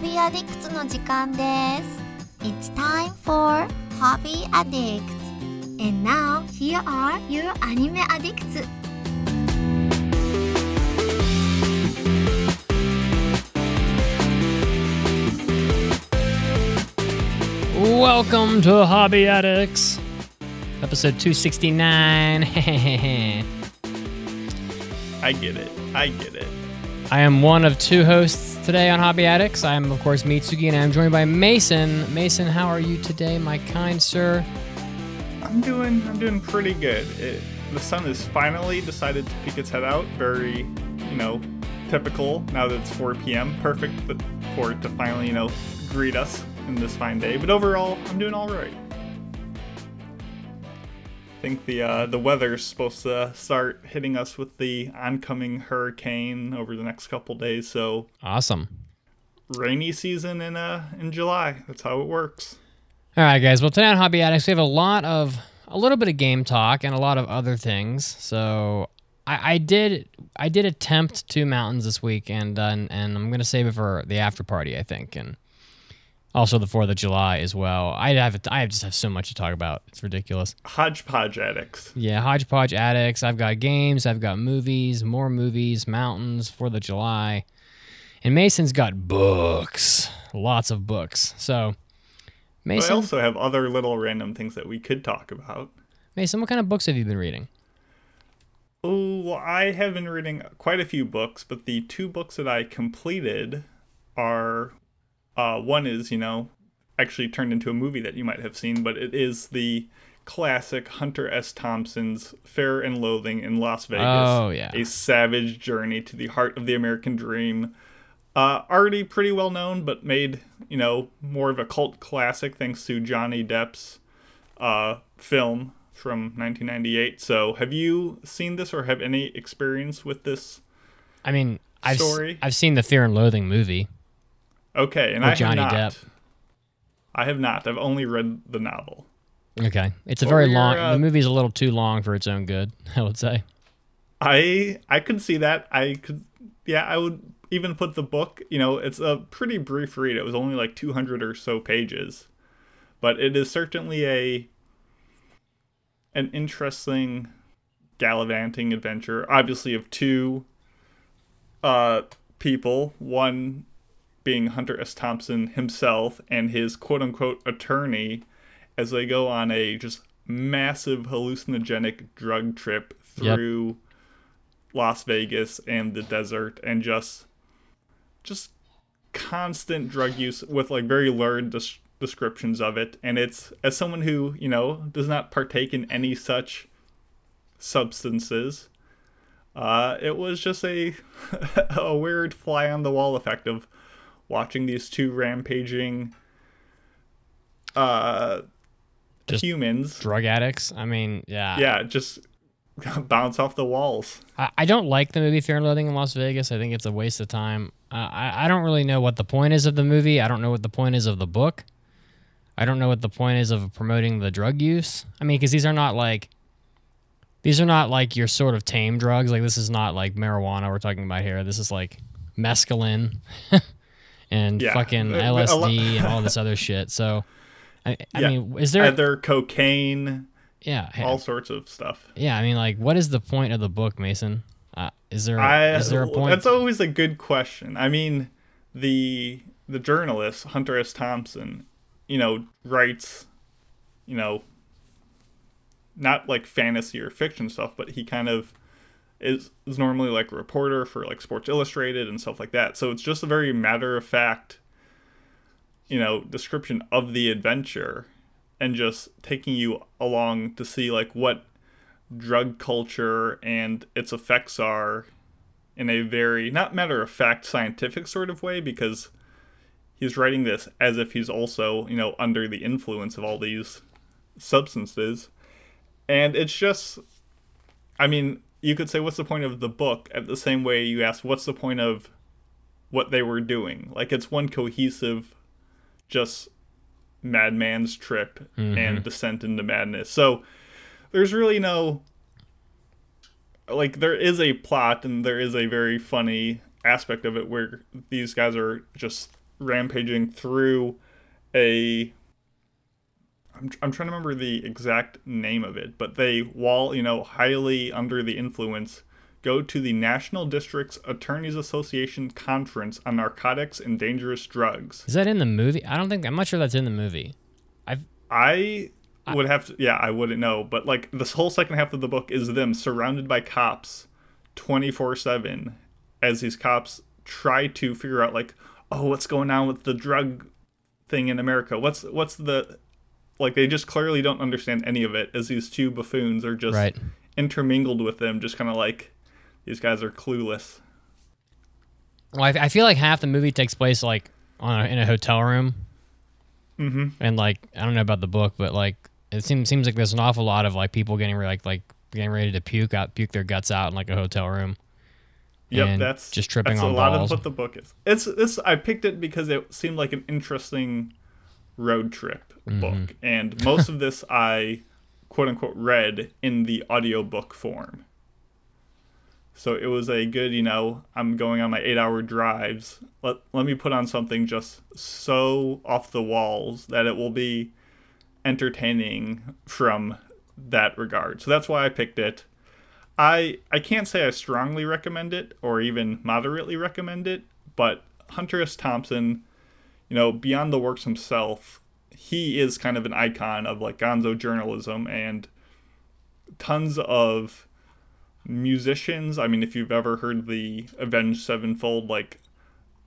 Hobby Addicts の時間です It's time for Hobby Addicts And now, here are your anime addicts Welcome to Hobby Addicts, episode 269. I get it. I get it. I am one of two hosts today on Hobby Addicts. I am, of course, Mitsugi, and I'm joined by Mason. Mason, how are you today, my kind sir? I'm doing. I'm doing pretty good. It, the sun has finally decided to peek its head out. Very, you know, typical. Now that it's 4 p.m., perfect for it to finally, you know, greet us in this fine day. But overall, I'm doing all right. I think the uh, the weather's supposed to start hitting us with the oncoming hurricane over the next couple days. So Awesome. rainy season in uh in July. That's how it works. All right, guys. Well, today on Hobby Addicts, we have a lot of, a little bit of game talk and a lot of other things. So I, I did, I did attempt two mountains this week, and uh, and, and I'm gonna save it for the after party, I think, and also the Fourth of July as well. I have, I just have so much to talk about. It's ridiculous. Hodgepodge addicts. Yeah, hodgepodge addicts. I've got games. I've got movies, more movies, mountains, Fourth of July, and Mason's got books, lots of books. So. But I also have other little random things that we could talk about. Mason, what kind of books have you been reading? Oh, well, I have been reading quite a few books, but the two books that I completed are uh, one is, you know, actually turned into a movie that you might have seen, but it is the classic Hunter S. Thompson's Fear and Loathing in Las Vegas. Oh, yeah. A savage journey to the heart of the American dream. Uh, already pretty well known, but made, you know, more of a cult classic thanks to Johnny Depp's uh, film from 1998. So, have you seen this or have any experience with this? I mean, I've Story? I've seen the Fear and Loathing movie. Okay, and With I have not. Depp. I have not. I've only read the novel. Okay, it's a very were your, long. uh, the movie's a little too long for its own good. I would say. I I could see that. I could yeah, I would even put the book, you know, it's a pretty brief read. It was only like 200 or so pages. But it is certainly a an interesting gallivanting adventure obviously of two uh people, one being Hunter S. Thompson himself and his quote unquote attorney as they go on a just massive hallucinogenic drug trip Yep. through Las Vegas and the desert and just just constant drug use with like very lurid des- descriptions of it and it's as someone who you know does not partake in any such substances uh, it was just a a weird fly on the wall effect of watching these two rampaging uh Just humans Drug addicts. I mean, yeah. yeah just bounce off the walls I, I don't like the movie Fear and Loathing in Las Vegas. I think it's a waste of time. Uh, I I don't really know what the point is of the movie. I don't know what the point is of the book. I don't know what the point is of promoting the drug use. I mean, because these are not like these are not like your sort of tame drugs. Like this is not like marijuana we're talking about here. This is like mescaline and Yeah. fucking LSD and all this other shit. So, I, I Yeah. mean, is there? other cocaine yeah, all sorts of stuff yeah. I mean, like, what is the point of the book, Mason? Uh, is there I, is there a point? That's always a good question. I mean, the the journalist Hunter S. Thompson, you know, writes, you know, not like fantasy or fiction stuff, but he kind of is is normally like a reporter for like Sports Illustrated and stuff like that. So it's just a very matter of fact, you know, description of the adventure, and just taking you along to see like what drug culture and its effects are in a very not matter of fact scientific sort of way because he's writing this as if he's also you know under the influence of all these substances and it's just i mean you could say what's the point of the book? at the same way you ask what's the point of what they were doing? Like it's one cohesive just madman's trip and mm-hmm. descent into madness. So there's really no like there is a plot and there is a very funny aspect of it where these guys are just rampaging through a I'm, I'm trying to remember the exact name of it, but they, while, you know, highly under the influence, go to the National Districts Attorneys Association Conference on Narcotics and Dangerous Drugs. Is that in the movie? I don't think I'm not sure that's in the movie. I've I would have to, yeah, I wouldn't know, but like this whole second half of the book is them surrounded by cops 24 7 as these cops try to figure out, like, oh, what's going on with the drug thing in America? What's, what's the, like, they just clearly don't understand any of it as these two buffoons are just right. intermingled with them, just kind of like, these guys are clueless. Well, I, I feel like half the movie takes place like on a, in a hotel room, Mm-hmm. and like I don't know about the book, but like it seems seems like there's an awful lot of like people getting re- like like getting ready to puke out puke their guts out in like a hotel room. Yep, that's just tripping that's on a lot of what the book is. It's this. I picked it because it seemed like an interesting road trip Mm-hmm. book, and most of this I quote unquote read in the audiobook form. So it was a good, you know, I'm going on my eight hour drives. Let let me put on something just so off the walls that it will be entertaining from that regard. So that's why I picked it. I I can't say I strongly recommend it or even moderately recommend it, but Hunter S. Thompson, you know, beyond the works himself, he is kind of an icon of like gonzo journalism and tons of musicians. I mean, if you've ever heard the Avenged Sevenfold like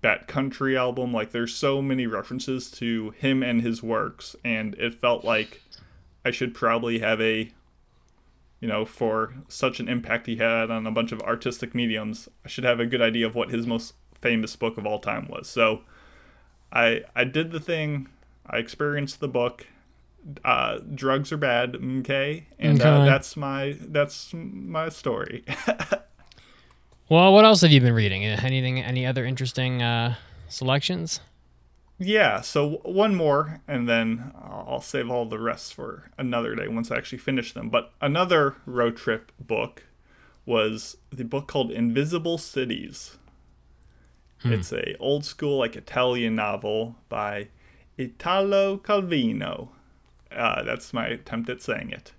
Bat Country album, like there's so many references to him and his works and it felt like I should probably have a you know, for such an impact he had on a bunch of artistic mediums, I should have a good idea of what his most famous book of all time was. So I I did the thing, I experienced the book. Uh, drugs are bad, okay, and uh, that's my that's my story. Well, what else have you been reading? Uh, Anything? Any other interesting uh, selections? yeah, so one more, and then I'll save all the rest for another day once I actually finish them. But another road trip book was the book called Invisible Cities. It's a old school like Italian novel by Italo Calvino. Uh, that's my attempt at saying it.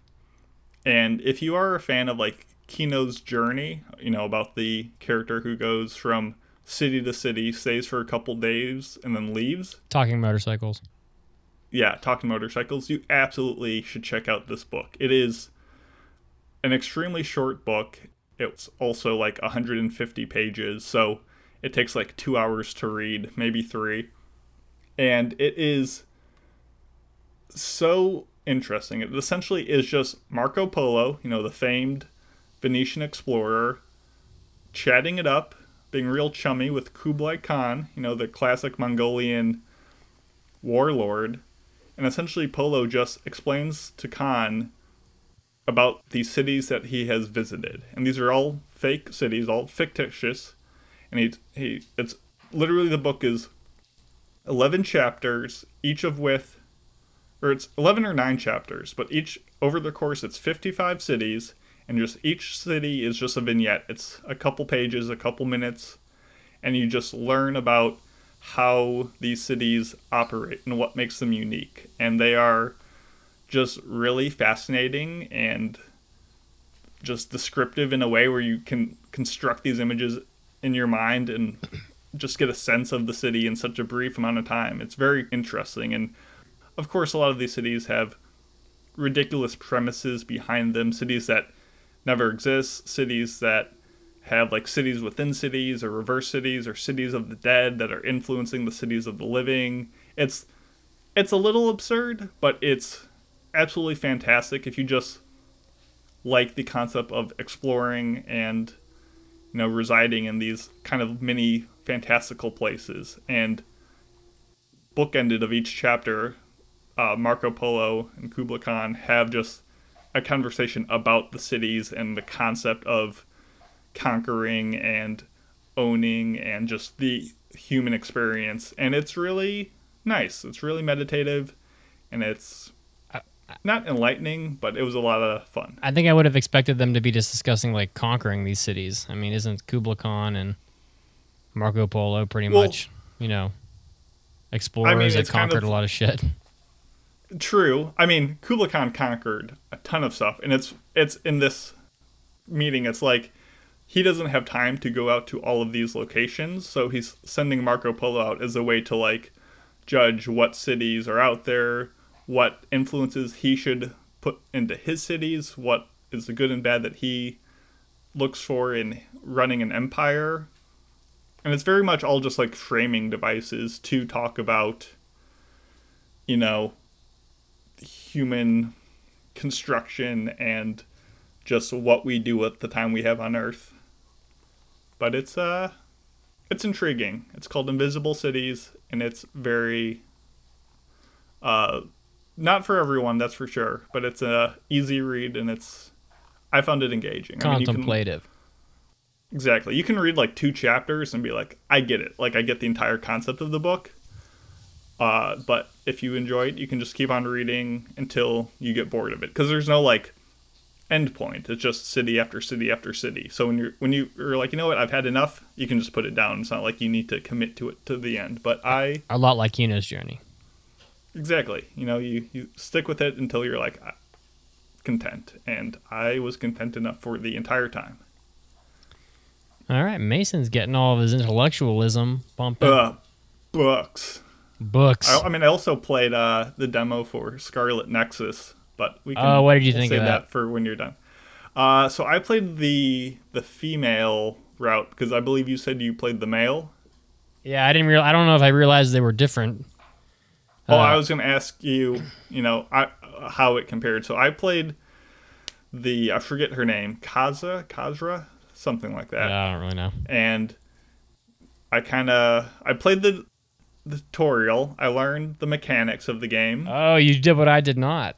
And if you are a fan of like Kino's journey, you know about the character who goes from city to city, stays for a couple days, and then leaves. Talking motorcycles. Yeah, talking motorcycles. You absolutely should check out this book. It is an extremely short book. It's also like 150 pages, so it takes like two hours to read, maybe three. And it is so interesting. It essentially is just Marco Polo, you know, the famed Venetian explorer, chatting it up, being real chummy with Kublai Khan, you know, the classic Mongolian warlord. And essentially, Polo just explains to Khan about these cities that he has visited. And these are all fake cities, all fictitious. And he, he it's literally the book is 11 chapters, each of with, or it's 11 or 9 chapters, but each, over the course, it's 55 cities, and just each city is just a vignette. It's a couple pages, a couple minutes, and you just learn about how these cities operate and what makes them unique. And they are just really fascinating and just descriptive in a way where you can construct these images in your mind and just get a sense of the city in such a brief amount of time. It's very interesting. And of course, a lot of these cities have ridiculous premises behind them, cities that never exist, cities that have like cities within cities or reverse cities or cities of the dead that are influencing the cities of the living. It's it's a little absurd, but it's absolutely fantastic if you just like the concept of exploring and you know residing in these kind of mini fantastical places. And bookended of each chapter uh, marco polo and kubla khan have just a conversation about the cities and the concept of conquering and owning and just the human experience. And it's really nice. It's really meditative and it's not enlightening but it was a lot of fun I think I would have expected them to be just discussing like conquering these cities. I mean, isn't Kublai Khan and Marco Polo pretty Well- much, you know, explorers that it's kind conquered of- a lot of shit. True. I mean, Kublai Khan conquered a ton of stuff, and it's it's in this meeting. It's like he doesn't have time to go out to all of these locations, so he's sending Marco Polo out as a way to like judge what cities are out there, what influences he should put into his cities, what is the good and bad that he looks for in running an empire. And it's very much all just like framing devices to talk about, you know, human construction and just what we do at the time we have on Earth. But it's uh it's intriguing. It's called Invisible Cities and it's very uh not for everyone, that's for sure, but it's a easy read and it's I found it engaging. I mean, can- Contemplative. Exactly. You can read like two chapters and be like, I get it. Like I get the entire concept of the book. Uh, but if you enjoy it, you can just keep on reading until you get bored of it because there's no like end point. It's just city after city after city. So when you're when you are like, you know what, I've had enough, you can just put it down. It's not like you need to commit to it to the end. But I A lot like Kino's journey. Exactly, you know, you you stick with it until you're like uh, content, and I was content enough for the entire time. All right, Mason's getting all of his intellectualism pumping. Uh, books. Books. I, I mean, I also played uh, the demo for Scarlet Nexus, but we can. Oh, what did you we'll think save of that? for when you're done? Uh, so I played the the female route because I believe you said you played the male. yeah, I didn't real. I don't know if I realized they were different. Oh, Uh, I was going to ask you, you know, I, uh, how it compared. So I played the I forget her name, Kaza, Kazra, something like that. Yeah, I don't really know. and I kind of I played the, the tutorial. I learned the mechanics of the game. Oh, you did what I did not.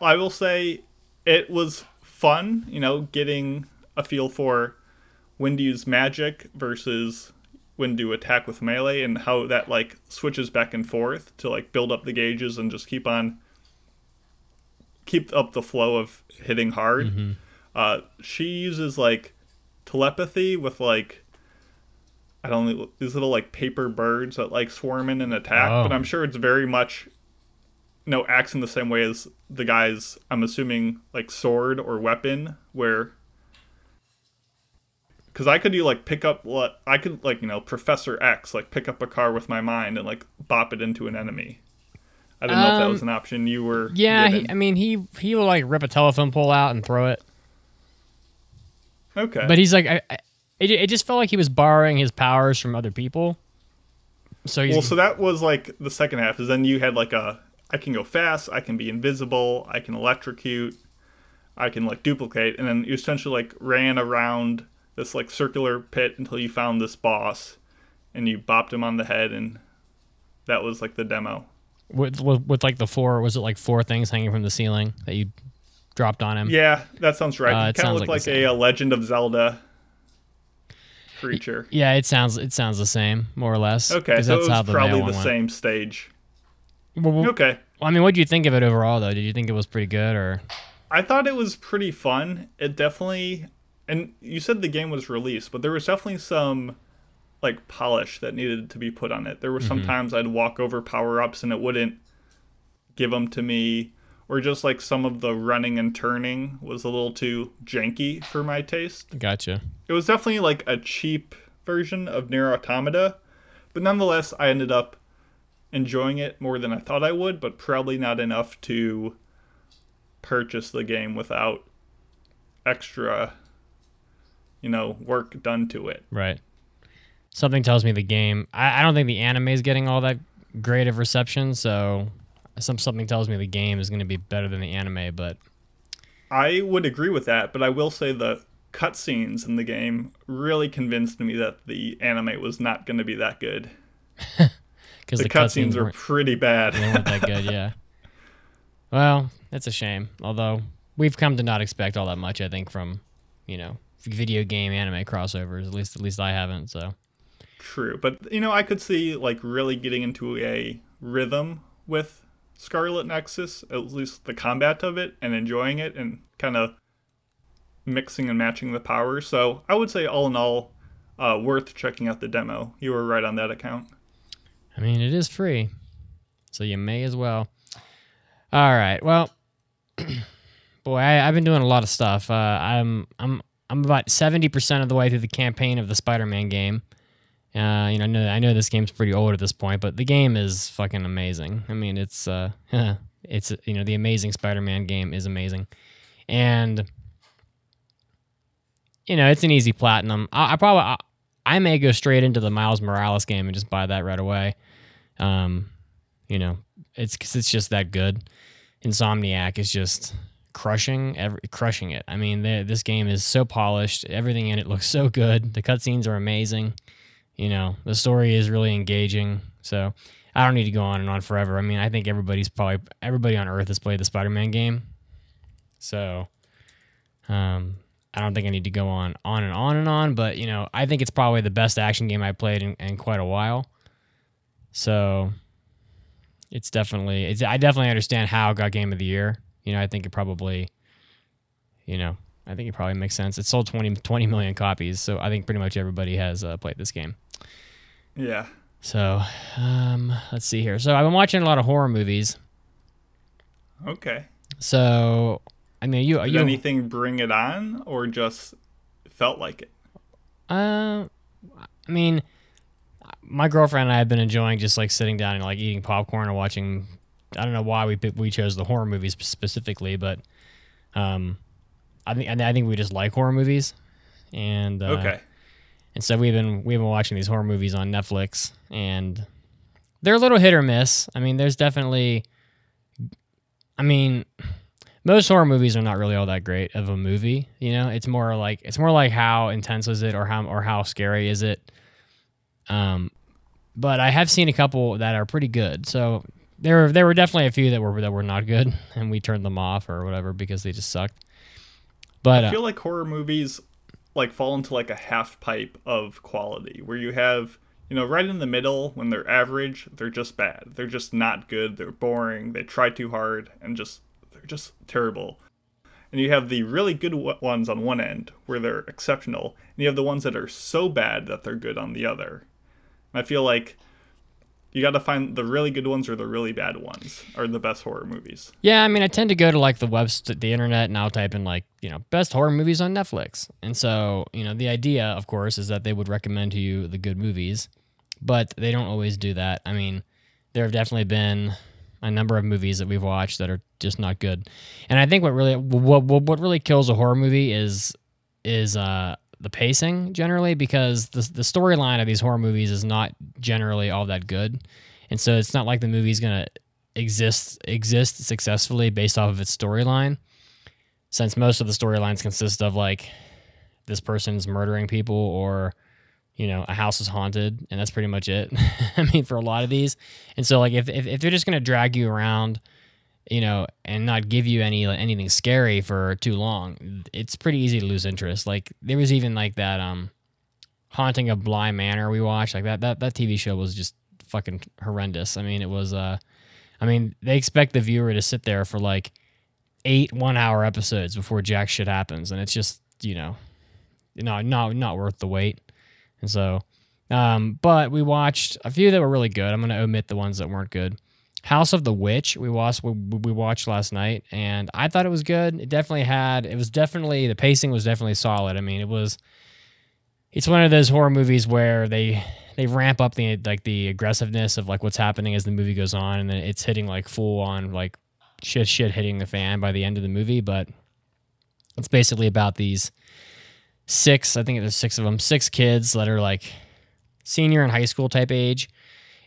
I will say it was fun, you know, getting a feel for when to use magic versus when to attack with melee and how that like switches back and forth to like build up the gauges and just keep on keep up the flow of hitting hard. Uh, she uses like telepathy with like I don't know these little like paper birds that like swarm in and attack, Oh. but I'm sure it's very much no acts in the same way as the guy's I'm assuming like sword or weapon where because I could do like pick up what I could like you know Professor X like pick up a car with my mind and like bop it into an enemy. I didn't know if that Um, was an option you were. Yeah, he. I mean, he he will like rip a telephone pole out and throw it, okay. but he's like, I, I, it, it just felt like he was borrowing his powers from other people. So well, so that was like the second half. Is then you had like a I can go fast, I can be invisible, I can electrocute, I can like duplicate, and then you essentially like ran around this like circular pit until you found this boss, and you bopped him on the head, and that was like the demo. with, with with like the four was it like four things hanging from the ceiling that you dropped on him? Yeah, that sounds right. Uh, it kind of looked like like, the a, uh Legend of Zelda creature. Yeah, it sounds it sounds the same more or less. Okay, so it that's was how the probably the went. same stage. Well, well, Okay. I mean, what do you think of it overall, though? Did you think it was pretty good, or I thought it was pretty fun. It definitely, and you said the game was released, but there was definitely some like polish that needed to be put on it. There were some mm-hmm. times I'd walk over power ups and it wouldn't give them to me, or just like some of the running and turning was a little too janky for my taste. gotcha? It was definitely like a cheap version of Nier Automata, but nonetheless, I ended up enjoying it more than I thought I would, but probably not enough to purchase the game without extra, you know, work done to it. Right. Something tells me the game. I, I don't think the anime is getting all that great of reception, so some something tells me the game is going to be better than the anime. But I would agree with that, but I will say the cutscenes in the game really convinced me that the anime was not going to be that good. because The, the, cutscenes weren't, pretty bad. they weren't that good, yeah. Well, it's a shame. Although we've come to not expect all that much, I think, from you know video game anime crossovers. At least, at least I haven't. So True, but you know, I could see like really getting into a rhythm with Scarlet Nexus, at least the combat of it, and enjoying it, and kind of mixing and matching the powers. So I would say, all in all, uh, worth checking out the demo. You were right on that account. I mean, it is free, so you may as well. All right. Well, boy, I, I've been doing a lot of stuff. Uh, I'm I'm I'm about seventy percent of the way through the campaign of the Spider-Man game. Uh, you know, I know I know this game's pretty old at this point, but the game is fucking amazing. I mean, it's uh, it's you know, the Amazing Spider-Man game is amazing, and you know, it's an easy platinum. I, I probably I, I may go straight into the Miles Morales game and just buy that right away. Um, you know, it's because it's just that good. Insomniac is just crushing every crushing it. I mean, this game is so polished. Everything in it looks so good. The cutscenes are amazing. You know, the story is really engaging. So I don't need to go on and on forever. I mean, I think everybody's probably everybody on Earth has played the Spider-Man game. So, um, I don't think I need to go on on and on and on. But you know, I think it's probably the best action game I've played in, in quite a while. So, it's definitely it's. I definitely understand how it got Game of the Year. You know, I think it probably, you know, I think it probably makes sense. It sold 20, 20 million copies, so I think pretty much everybody has uh, played this game. Yeah. So, um, let's see here. So I've been watching a lot of horror movies. Okay. So, I mean, you, Did you anything bring it on, or just felt like it? Uh, I mean, my girlfriend and I have been enjoying just like sitting down and like eating popcorn and watching. I don't know why we we chose the horror movies specifically, but um, I think I think we just like horror movies, and uh, okay. And so we've been we've been watching these horror movies on Netflix, and they're a little hit or miss. I mean, there's definitely, I mean, most horror movies are not really all that great of a movie. You know, it's more like it's more like how intense is it, or how or how scary is it. Um, but I have seen a couple that are pretty good. So there were there were definitely a few that were that were not good, and we turned them off or whatever because they just sucked. But I feel uh, like horror movies like fall into like a half pipe of quality where you have you know right in the middle when they're average they're just bad. They're just not good. They're boring. They try too hard and just they're just terrible. And you have the really good ones on one end where they're exceptional and you have the ones that are so bad that they're good on the other. And i feel like you got to find the really good ones or the really bad ones are the best horror movies. Yeah, I mean, I tend to go to like the web, the internet, and I'll type in like you know best horror movies on Netflix. And so you know the idea, of course, is that they would recommend to you the good movies, but they don't always do that. I mean, there have definitely been a number of movies that we've watched that are just not good. And I think what really what what really kills a horror movie is is uh the pacing generally because the the storyline of these horror movies is not generally all that good, and so it's not like the movie's gonna exist exist successfully based off of its storyline, since most of the storylines consist of like this person's murdering people or you know a house is haunted and that's pretty much it. I mean for a lot of these. And so like if, if, if they're just going to drag you around you know, and not give you any anything scary for too long, it's pretty easy to lose interest. Like there was even like that um haunting of Bly Manor we watched. Like that that that TV show was just fucking horrendous. I mean, it was uh I mean, they expect the viewer to sit there for like eight one hour episodes before jack shit happens and it's just, you know, no not not worth the wait. And so um but we watched a few that were really good. I'm going to omit the ones that weren't good. House of the Witch we watched we, we watched last night and I thought it was good. It definitely had it was definitely the pacing was definitely solid. I mean, it was it's one of those horror movies where they they ramp up the like the aggressiveness of like what's happening as the movie goes on and then it's hitting like full on like shit shit hitting the fan by the end of the movie, but it's basically about these six, I think there's six of them, six kids that are like senior and high school type age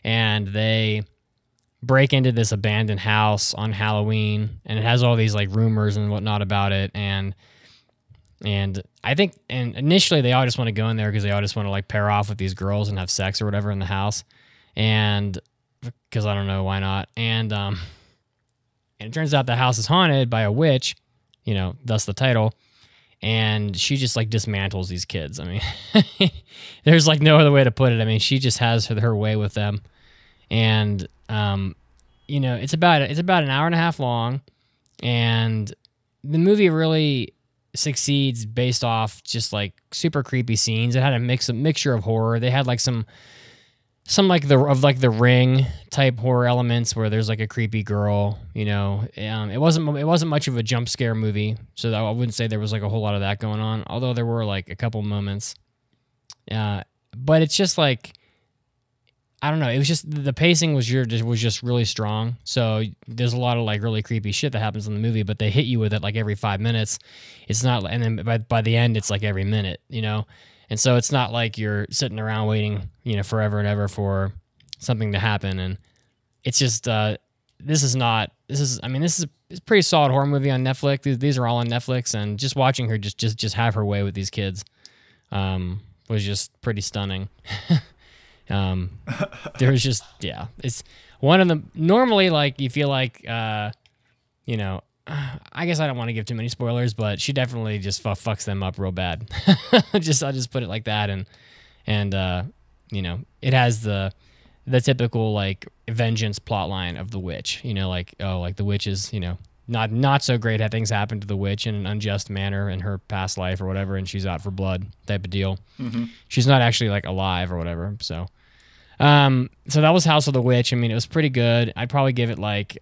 and they break into this abandoned house on Halloween, and it has all these like rumors and whatnot about it, and and I think and initially they all just want to go in there because they all just want to like pair off with these girls and have sex or whatever in the house, and because I don't know why not, and um, and it turns out the house is haunted by a witch, you know, thus the title. And she just like dismantles these kids. I mean, there's like no other way to put it. I mean, she just has her, her way with them and um, you know, it's about it's about an hour and a half long, and the movie really succeeds based off just like super creepy scenes. It had a mix a mixture of horror. They had like some some like the of like the ring type horror elements where there's like a creepy girl you know um, it wasn't it wasn't much of a jump scare movie so i wouldn't say there was like a whole lot of that going on although there were like a couple moments uh, but it's just like i don't know it was just the pacing was your was just really strong so there's a lot of like really creepy shit that happens in the movie but they hit you with it like every five minutes it's not and then by, by the end it's like every minute you know and so it's not like you're sitting around waiting, you know, forever and ever for something to happen. And it's just, uh, this is not, this is, I mean, this is a pretty solid horror movie on Netflix. These, these are all on Netflix. And just watching her just, just, just have her way with these kids um, was just pretty stunning. um, there was just, yeah, it's one of the, normally, like, you feel like, uh, you know, I guess I don't want to give too many spoilers, but she definitely just fucks them up real bad. just I'll just put it like that, and and uh, you know it has the the typical like vengeance plot line of the witch. You know, like oh, like the witch is you know not not so great had things happen to the witch in an unjust manner in her past life or whatever, and she's out for blood type of deal. Mm-hmm. She's not actually like alive or whatever. So, um, so that was House of the Witch. I mean, it was pretty good. I'd probably give it like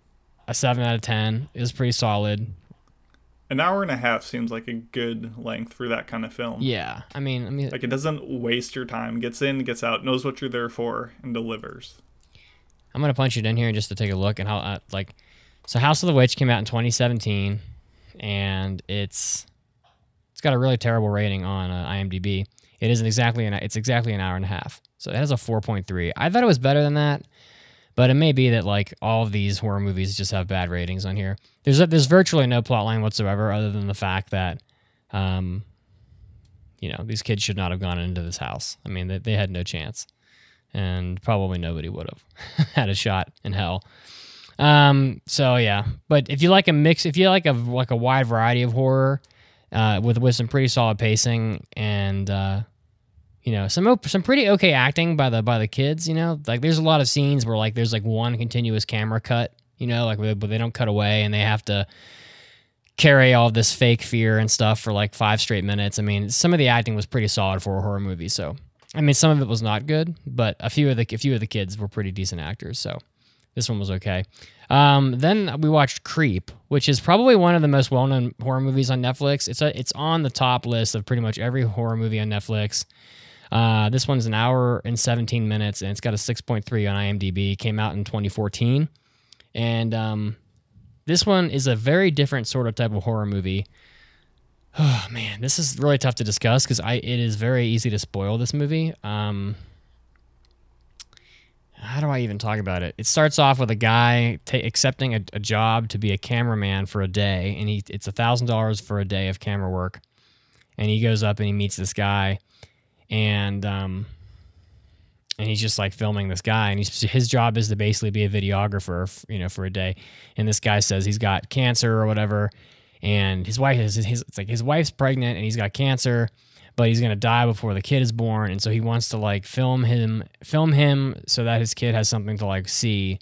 a seven out of ten. It was pretty solid. An hour and a half seems like a good length for that kind of film. Yeah, I mean, I mean, like it doesn't waste your time. Gets in, gets out, knows what you're there for, and delivers. I'm gonna punch it in here just to take a look and how uh, like, so House of the Witch came out in 2017, and it's it's got a really terrible rating on uh, IMDb. It isn't exactly an it's exactly an hour and a half, so it has a 4.3. I thought it was better than that. But it may be that like all these horror movies just have bad ratings on here. There's there's virtually no plot line whatsoever, other than the fact that, um, you know, these kids should not have gone into this house. I mean, they, they had no chance, and probably nobody would have had a shot in hell. Um, so yeah, but if you like a mix, if you like a like a wide variety of horror, uh, with with some pretty solid pacing and uh, you know some some pretty okay acting by the by the kids you know? Like there's a lot of scenes where like there's like one continuous camera cut you know? Like but they don't cut away and they have to carry all this fake fear and stuff for like five straight minutes. I mean some of the acting was pretty solid for a horror movie so i mean some of it was not good but a few of the a few of the kids were pretty decent actors so this one was okay. Um, then we watched creep which is probably one of the most well-known horror movies on netflix. It's a, it's on the top list of pretty much every horror movie on netflix uh, this one's an hour and 17 minutes, and it's got a 6.3 on IMDb. Came out in 2014, and um, this one is a very different sort of type of horror movie. Oh man, this is really tough to discuss because I it is very easy to spoil this movie. Um, how do I even talk about it? It starts off with a guy accepting a, a, job to be a cameraman for a day, and he it's a thousand dollars for a day of camera work. And he goes up and he meets this guy, and um, and he's just like filming this guy, and he's his job is to basically be a videographer, you know, for a day. And this guy says he's got cancer or whatever, and his wife is his it's like his wife's pregnant and he's got cancer, but he's gonna die before the kid is born, and so he wants to like film him, film him so that his kid has something to like see,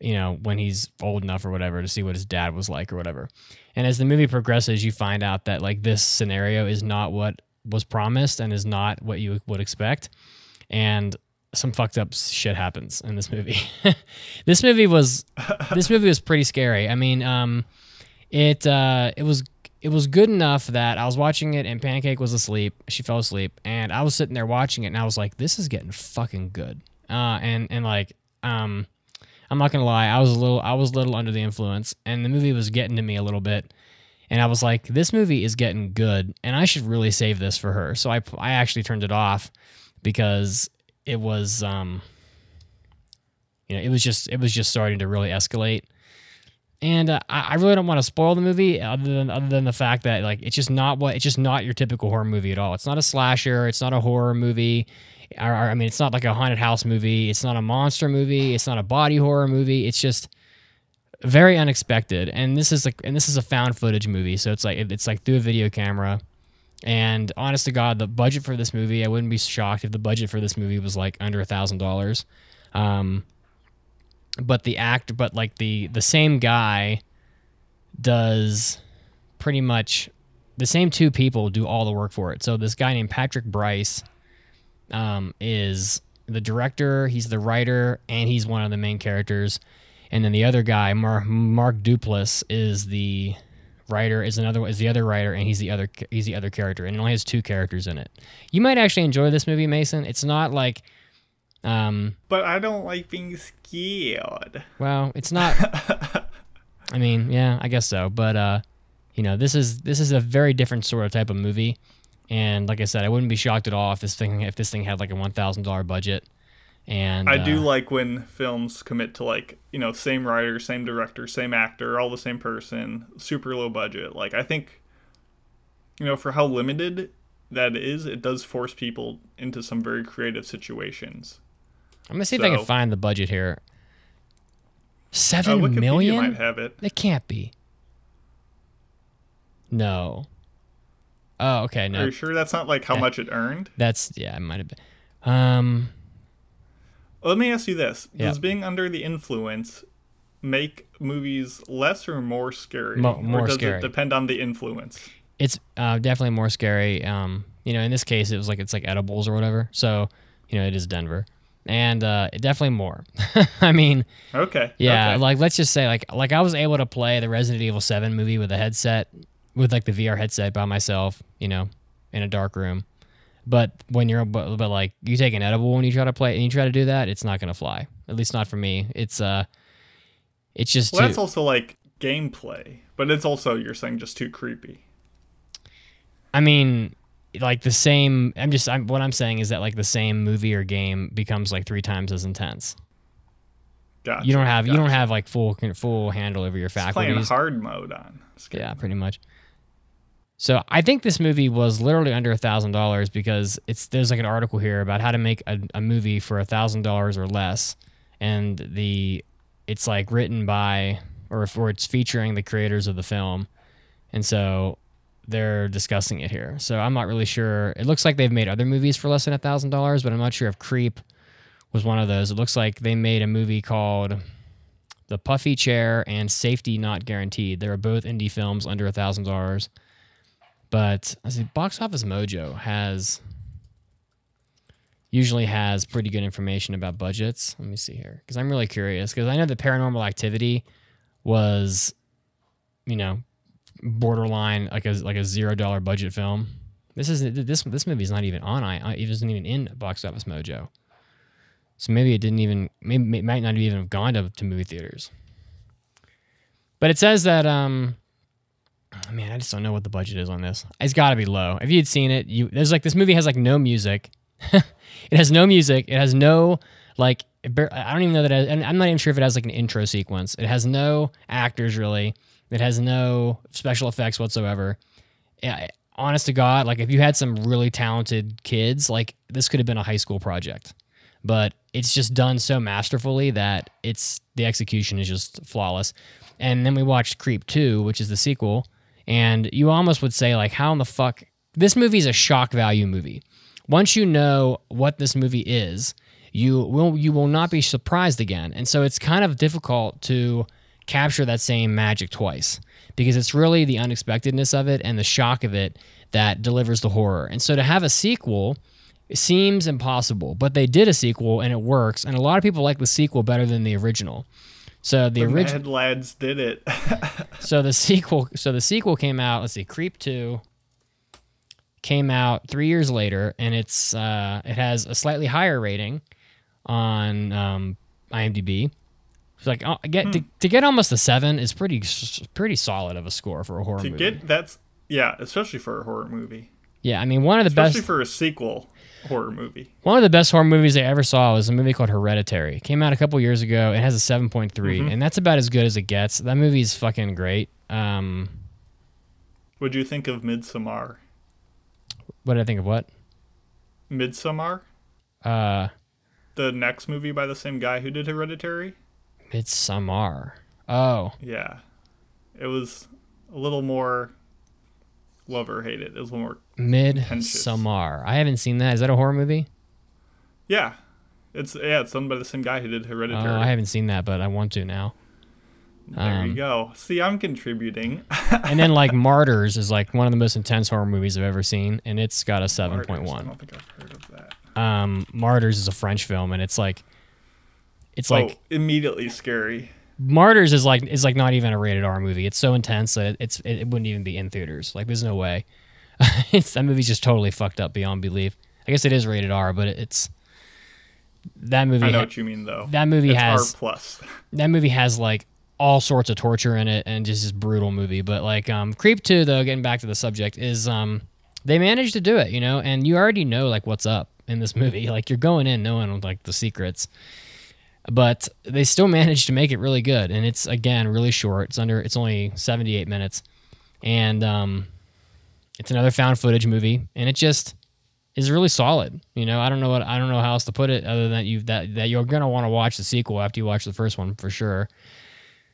you know, when he's old enough or whatever to see what his dad was like or whatever. And as the movie progresses, you find out that like this scenario is not what was promised and is not what you would expect. And some fucked up shit happens in this movie. this movie was this movie was pretty scary. I mean, um, it uh, it was it was good enough that I was watching it and Pancake was asleep. She fell asleep, and I was sitting there watching it, and I was like, "This is getting fucking good." Uh, and and like, um, I'm not gonna lie, I was a little I was a little under the influence, and the movie was getting to me a little bit and I was like, this movie is getting good, and I should really save this for her. So I I actually turned it off because it was um you know it was just it was just starting to really escalate. And uh, I, I really don't want to spoil the movie, other than other than the fact that like it's just not what it's just not your typical horror movie at all. It's not a slasher. It's not a horror movie. I mean, it's not like a haunted house movie. It's not a monster movie. It's not a body horror movie. It's just very unexpected. And this is like, and this is a found footage movie, so it's like it's like through a video camera. And honest to God, the budget for this movie, I wouldn't be shocked if the budget for this movie was like under a thousand dollars. Um, but the act, but like the the same guy does pretty much the same two people do all the work for it. So this guy named Patrick Brice um, is the director, he's the writer, and he's one of the main characters. And then the other guy, Mar- Mark Duplass, is the writer. Is another is the other writer, and he's the other he's the other character, and it only has two characters in it. You might actually enjoy this movie, Mason. It's not like, um, But I don't like being scared. well, it's not. I mean, yeah, I guess so. But uh, you know, this is this is a very different sort of type of movie. And like I said, I wouldn't be shocked at all if this thing if this thing had like a one thousand dollar budget. And I do uh, like when films commit to like, you know, same writer, same director, same actor, all the same person, super low budget. Like I think you know, for how limited that is, it does force people into some very creative situations. I'm gonna see if I can find the budget here. Uh, Seven Wikipedia million? might have it. It can't be. No. Oh, okay. No. Are you sure that's not like how Yeah. much it earned? that's yeah. It might have been. Um. Let me ask you this: Yeah. Does being under the influence make movies less or more scary, Mo- more or does scary. it depend on the influence? it's uh, definitely more scary. Um, you know, in this case, it was like it's like edibles or whatever. So, you know, it is Denver, and uh, definitely more. I mean, Okay. yeah, okay. like let's just say like like I was able to play the Resident Evil Seven movie with a headset, with like the VR headset by myself. You know, in a dark room. But when you're but, but like you take an edible when you try to play and you try to do that, it's not gonna fly. At least not for me. It's uh, it's just well, too, that's also like gameplay, but it's also you're saying just too creepy. I mean, like the same. I'm just. I'm, what I'm saying is that like the same movie or game becomes like three times as intense. Gotcha. You don't have you don't have like full full handle over your faculties. It's playing hard mode on. Yeah, pretty much. So I think this movie was literally under a thousand dollars because it's there's like an article here about how to make a, a movie for a thousand dollars or less, and the it's like written by or it's featuring the creators of the film, and so they're discussing it here. So I'm not really sure. It looks like they've made other movies for less than a thousand dollars, but I'm not sure if Creep was one of those. It looks like they made a movie called The Puffy Chair and Safety Not Guaranteed. They were both indie films under a thousand dollars. But I see Box Office Mojo has usually has pretty good information about budgets. Let me see here because I'm really curious because I know that Paranormal Activity was, you know, borderline like a like a zero dollar budget film. This is this this movie's not even on I it isn't even in Box Office Mojo. So maybe it didn't even maybe it might not even have gone to, to movie theaters. But it says that um man, I just don't know what the budget is on this. It's got to be low. If you'd seen it, you there's like this movie has like no music. it has no music. It has no like I don't even know that has, and I'm not even sure if it has like an intro sequence. It has no actors really. It has no special effects whatsoever. Yeah, honest to God, like if you had some really talented kids, like this could have been a high school project. But it's just done so masterfully that it's the execution is just flawless. And then we watched Creep 2, which is the sequel, and you almost would say like how in the fuck this movie is a shock value movie. Once you know what this movie is, you will you will not be surprised again. And so it's kind of difficult to capture that same magic twice because it's really the unexpectedness of it and the shock of it that delivers the horror. And so to have a sequel seems impossible, but they did a sequel and it works. And a lot of people like the sequel better than the original. So the The original Mad Lads did it. so the sequel so the sequel came out let's see creep 2 came out three years later and it's uh it has a slightly higher rating on um imdb. It's like uh, get to, to get almost a seven is pretty pretty solid of a score for a horror to movie. get that's yeah, especially for a horror movie, yeah i mean one of the especially best especially for a sequel horror movie. one of the best horror movies i ever saw was a movie called hereditary it came out a couple years ago it has a 7.3 Mm-hmm. and that's about as good as it gets that movie is fucking great um What'd you think of Midsommar? what did i think of what Midsommar, uh the next movie by the same guy who did Hereditary. Midsommar. Oh, Yeah, it was a little more love or hate it. It was a little more Midsommar. I haven't seen that. Is that a horror movie? yeah. It's yeah, it's done by the same guy who did Oh, Hereditary. I haven't seen that, but I want to now. there um, you go. See, I'm contributing. And then like Martyrs is like one of the most intense horror movies I've ever seen, and it's got a seven point one. I don't think I've heard of that. um, Martyrs is a French film, and it's like, it's like oh, immediately scary. Martyrs is like is like not even a rated R movie. It's so intense that it's it, it wouldn't even be in theaters. Like there's no way. It's that movie's just totally fucked up beyond belief. I guess it is rated R, but it's that movie. I know ha- what you mean, though. that movie it's has- R plus. that movie has like all sorts of torture in it and just this brutal movie. But like um, Creep Two, though, getting back to the subject, is um, they managed to do it, you know, and you already know like what's up in this movie. Like you're going in knowing like the secrets, but they still managed to make it really good. And it's again really short. It's under. It's only 78 minutes, and um, it's another found footage movie, and it just is really solid. You know, I don't know what I don't know how else to put it other than you that that you're gonna want to watch the sequel after you watch the first one for sure.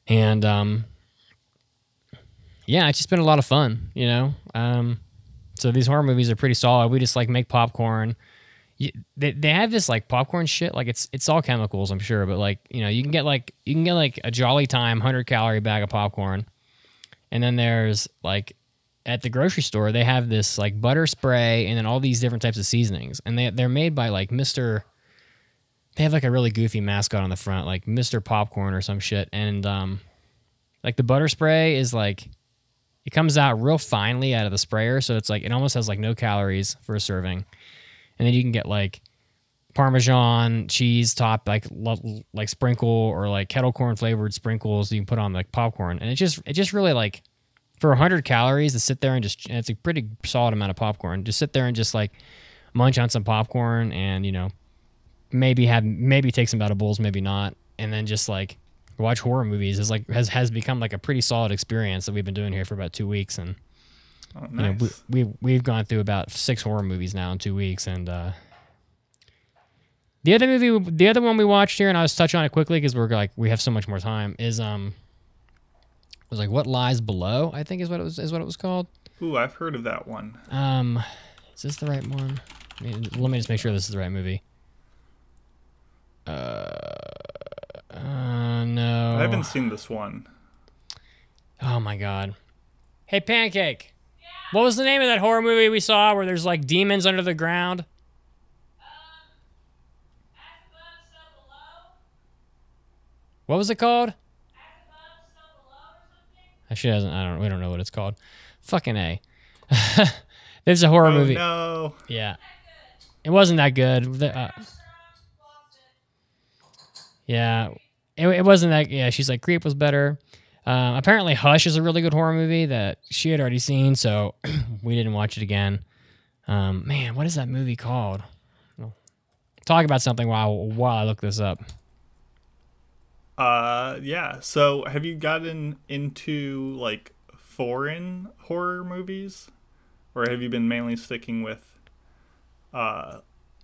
And um, yeah, it's just been a lot of fun. You know, um, so these horror movies are pretty solid. We just like make popcorn. They they have this like popcorn shit. Like it's it's all chemicals, I'm sure, but like you know you can get like you can get like a Jolly Time hundred calorie bag of popcorn, and then there's like at the grocery store they have this like butter spray and then all these different types of seasonings and they they're made by like Mr. They have like a really goofy mascot on the front, like Mr. Popcorn or some shit, and um, like the butter spray is like it comes out real finely out of the sprayer, so it's like it almost has like no calories for a serving, and then you can get like Parmesan cheese top like like sprinkle or like kettle corn flavored sprinkles you can put on like popcorn, and it just it just really like for 100 calories to sit there and just and it's a pretty solid amount of popcorn just sit there and just like munch on some popcorn and you know maybe have maybe take some edibles maybe not and then just like watch horror movies. Is like has has become like a pretty solid experience that we've been doing here for about two weeks and Oh, you know we, we we've gone through about six horror movies now in two weeks and uh the other movie the other one we watched here and i was touch on it quickly because we're like we have so much more time is um was like what lies below i think is what it was is what it was called Ooh, I've heard of that one. um is this the right one I mean, let me just make sure this is the right movie uh, uh no I haven't seen this one. Oh my god. Hey Pancake. What was the name of that horror movie we saw where there's like demons under the ground? What was it called? She doesn't. I don't. We don't know what it's called. Fucking a. There's a horror Oh movie. no. Yeah. It wasn't that good. The- uh, yeah. It, it wasn't that. Yeah. She's like, Creep was better. Um, apparently, Hush is a really good horror movie that she had already seen, so we didn't watch it again. Um, man, what is that movie called? Talk about something while while I look this up. Uh, yeah. So, have you gotten into like foreign horror movies, or have you been mainly sticking with, uh,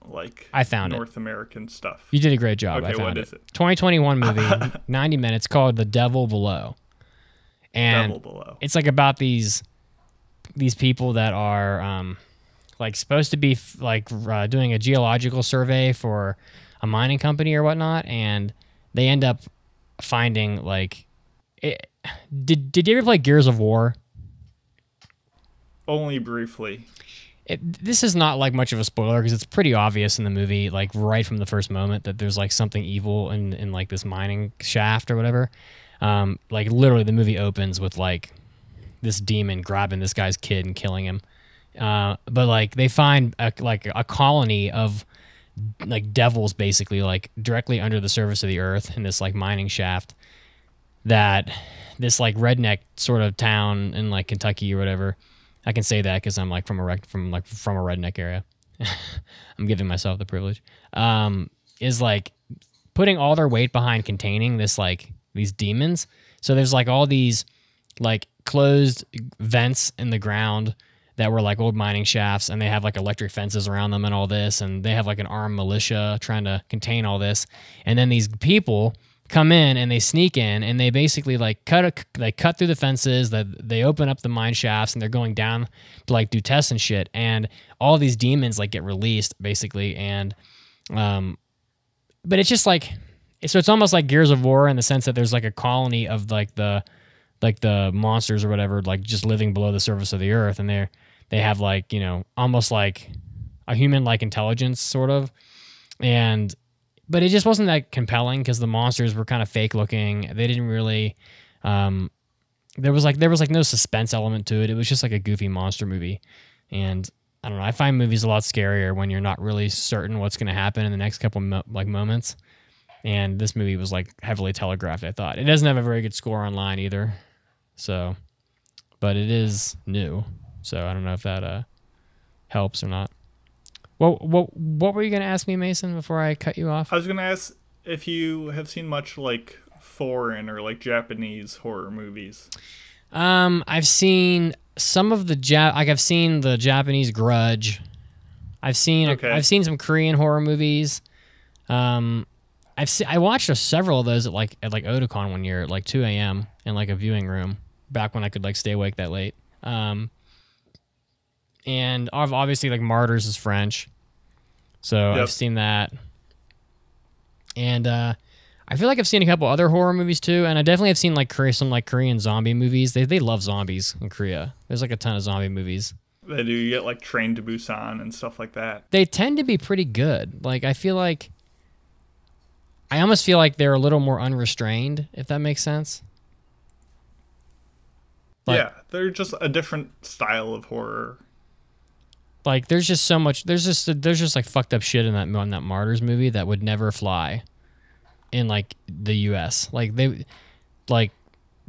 like I found it. North American stuff? You did a great job. I Okay, found what it. is it? 2021 movie, 90 minutes, called The Devil Below, and Double below. it's like about these these people that are um, like supposed to be f- like uh, doing a geological survey for a mining company or whatnot, and they end up finding like. It, did Did you ever play Gears of War? Only briefly. it, this is not like much of a spoiler because it's pretty obvious in the movie, like right from the first moment, that there's like something evil in in like this mining shaft or whatever. Um, like literally, the movie opens with like this demon grabbing this guy's kid and killing him. Uh, but like they find a, like a colony of like devils basically like directly under the surface of the earth in this like mining shaft that this like redneck sort of town in like Kentucky or whatever. I can say that because I'm like from a rec- from like from a redneck area. I'm giving myself the privilege. Um, is like putting all their weight behind containing this like these demons. So there's like all these like closed vents in the ground that were like old mining shafts and they have like electric fences around them and all this and they have like an armed militia trying to contain all this. And then these people come in and they sneak in and they basically like cut a, they cut through the fences that they open up the mine shafts and they're going down to like do tests and shit. And all these demons like get released basically and um but it's just like so it's almost like Gears of War in the sense that there's like a colony of like the like the monsters or whatever like just living below the surface of the earth and they're they have like you know almost like a human like intelligence sort of, and but it just wasn't that compelling because the monsters were kind of fake looking. They didn't really. Um, there was like there was like no suspense element to it. It was just like a goofy monster movie, and I don't know. I find movies a lot scarier when you're not really certain what's going to happen in the next couple mo- like moments. And this movie was like heavily telegraphed. I thought it doesn't have a very good score online either, so, but it is new, so I don't know if that uh helps or not. What what what were you going to ask me, Mason, before I cut you off? I was gonna ask if you have seen much like foreign or like Japanese horror movies. Um, I've seen some of the Jap. Like I've seen the Japanese Grudge. I've seen Okay. I've seen some Korean horror movies. Um, I've se- I watched several of those at like at like Otakon one year at like 2 a.m. in like a viewing room back when I could like stay awake that late. Um, and I've obviously like Martyrs is French, so Yep. I've seen that. And uh, I feel like I've seen a couple other horror movies too, and I definitely have seen like Korea, some like Korean zombie movies. They they love zombies in Korea. There's like a ton of zombie movies. They do you get like Train to Busan and stuff like that. They tend to be pretty good. Like I feel like I almost feel like they're a little more unrestrained, if that makes sense. Like- yeah, they're just a different style of horror. Like there's just so much. There's just there's just like fucked up shit in that in that Martyrs movie that would never fly in like the U.S. Like they like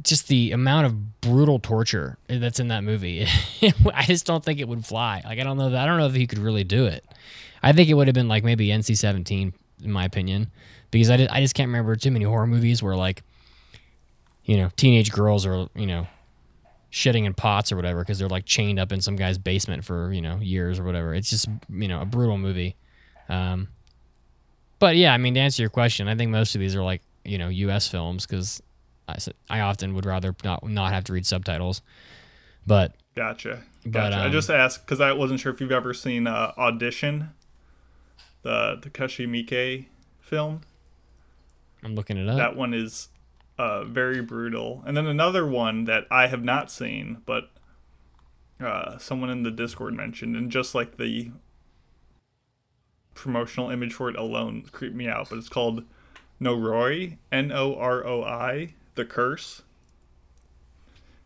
just the amount of brutal torture that's in that movie. I just don't think it would fly. Like I don't know that I don't know if he could really do it. I think it would have been like maybe NC-17 in my opinion because I, did, I just can't remember too many horror movies where like you know teenage girls are you know shitting in pots or whatever because they're like chained up in some guy's basement for you know years or whatever. It's just you know a brutal movie. Um, but yeah, I mean to answer your question, I think most of these are like you know U.S. films because I I often would rather not not have to read subtitles. But Gotcha. But, Gotcha. I um, just asked because I wasn't sure if you've ever seen uh, Audition, the Takashi Miike film. I'm looking it up. That one is uh, very brutal. And then another one that I have not seen, but uh, someone in the Discord mentioned, and just like the promotional image for it alone creeped me out. But it's called Noroi, N O R O I, The Curse.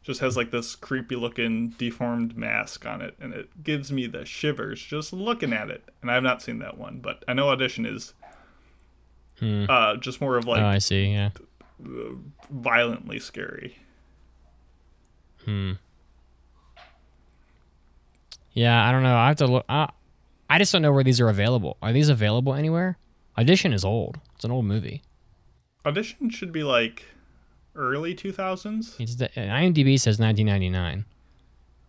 Just has like this creepy looking deformed mask on it, and it gives me the shivers just looking at it. And I have not seen that one, but I know Audition is Hmm. uh, just more of like oh, I see. Yeah. Violently scary. Hmm. Yeah, I don't know. I have to look. Uh, I just don't know where these are available. Are these available anywhere? Audition is old. It's an old movie. Audition should be like early 2000s. It's the, IMDb says 1999.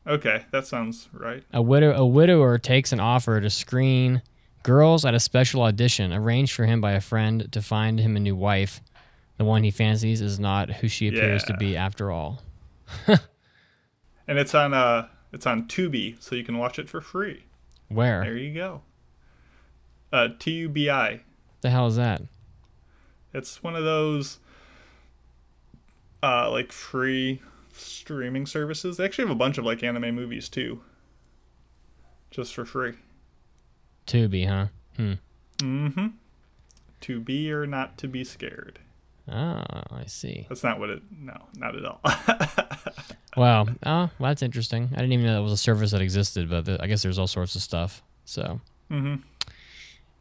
Okay, that sounds right. A widow a widower takes an offer to screen girls at a special audition arranged for him by a friend to find him a new wife. The one he fancies is not who she appears to be after all. And it's on uh it's on Tubi, so you can watch it for free. Where There you go. Uh T U B I. the hell is that? It's one of those uh like free streaming services. They actually have a bunch of like anime movies too. Just for free. Tubi, huh? Hmm. Mm-hmm. To be or not to be scared. Oh, I see. That's not what it no, not at all. Wow. Oh, well, that's interesting. I didn't even know that was a service that existed, but th- I guess there's all sorts of stuff. So, mm-hmm.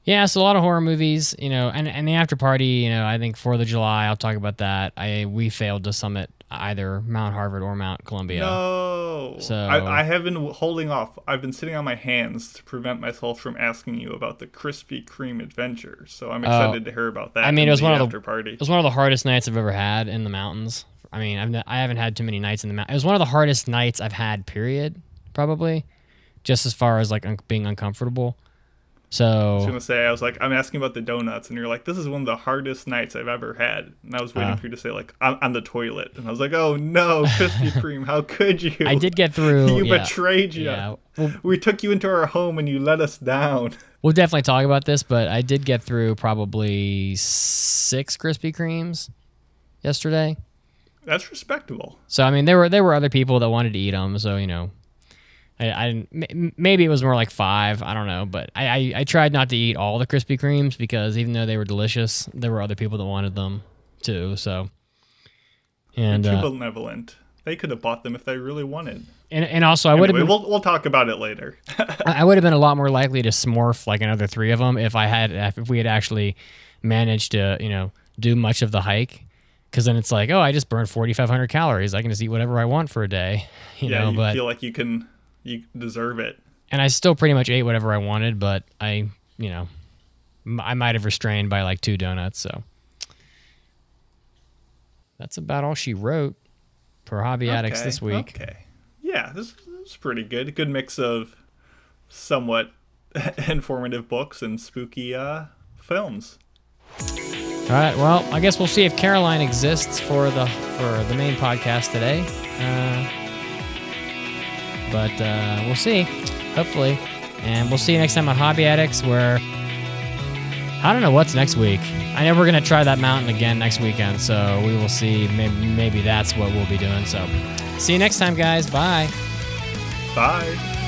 yeah, so a lot of horror movies, you know, and, and the after party, you know, I think Fourth of July, I'll talk about that. I we failed to summit either Mount Harvard or Mount Columbia. No. So- I, I have been holding off. I've been sitting on my hands to prevent myself from asking you about the Krispy Kreme adventure. So I'm oh. excited to hear about that. Oh. I mean, it was the one of the- after party. It was one of the hardest nights I've ever had in the mountains. I mean, I've, n- I haven't had too many nights in the mountains. It was one of the hardest nights I've had, period, probably, just as far as like un- being uncomfortable. I was gonna say I was like I'm asking about the donuts, and you're like, "This is one of the hardest nights I've ever had." And I was waiting Ah. for you to say like, "I'm on the toilet," and I was like, "Oh no, Krispy Kreme! How could you? I did get through. you yeah, betrayed you. Yeah, we'll, We took you into our home and you let us down." we'll definitely talk about this, but I did get through probably six Krispy Kremes yesterday. That's respectable. So I mean, there were there were other people that wanted to eat them. So you know, I, I didn't, maybe it was more like five. I don't know, but I, I, I tried not to eat all the Krispy Kremes because even though they were delicious, there were other people that wanted them too. So, and Too uh, benevolent. They could have bought them if they really wanted. and, and also I would have been we'll we'll talk about it later. I would have been a lot more likely to smorf like another three of them if I had if we had actually managed to you know do much of the hike. Because then it's like, oh, I just burned forty five hundred calories. I can just eat whatever I want for a day, you yeah, know. you but feel like you can you deserve it. and I still pretty much ate whatever I wanted, but I, you know, m- I might have restrained by like two donuts. So that's about all she wrote for Hobby Addicts this week. Okay. Yeah, this, this is pretty good. Good mix of somewhat informative books and spooky uh, films. All right. Well, I guess we'll see if Caroline exists for the for the main podcast today. Uh, but uh, we'll see. Hopefully, and we'll see you next time on Hobby Addicts. Where I don't know what's next week. I know we're gonna try that mountain again next weekend, so we will see. Maybe, maybe that's what we'll be doing. So, see you next time, guys. Bye. Bye.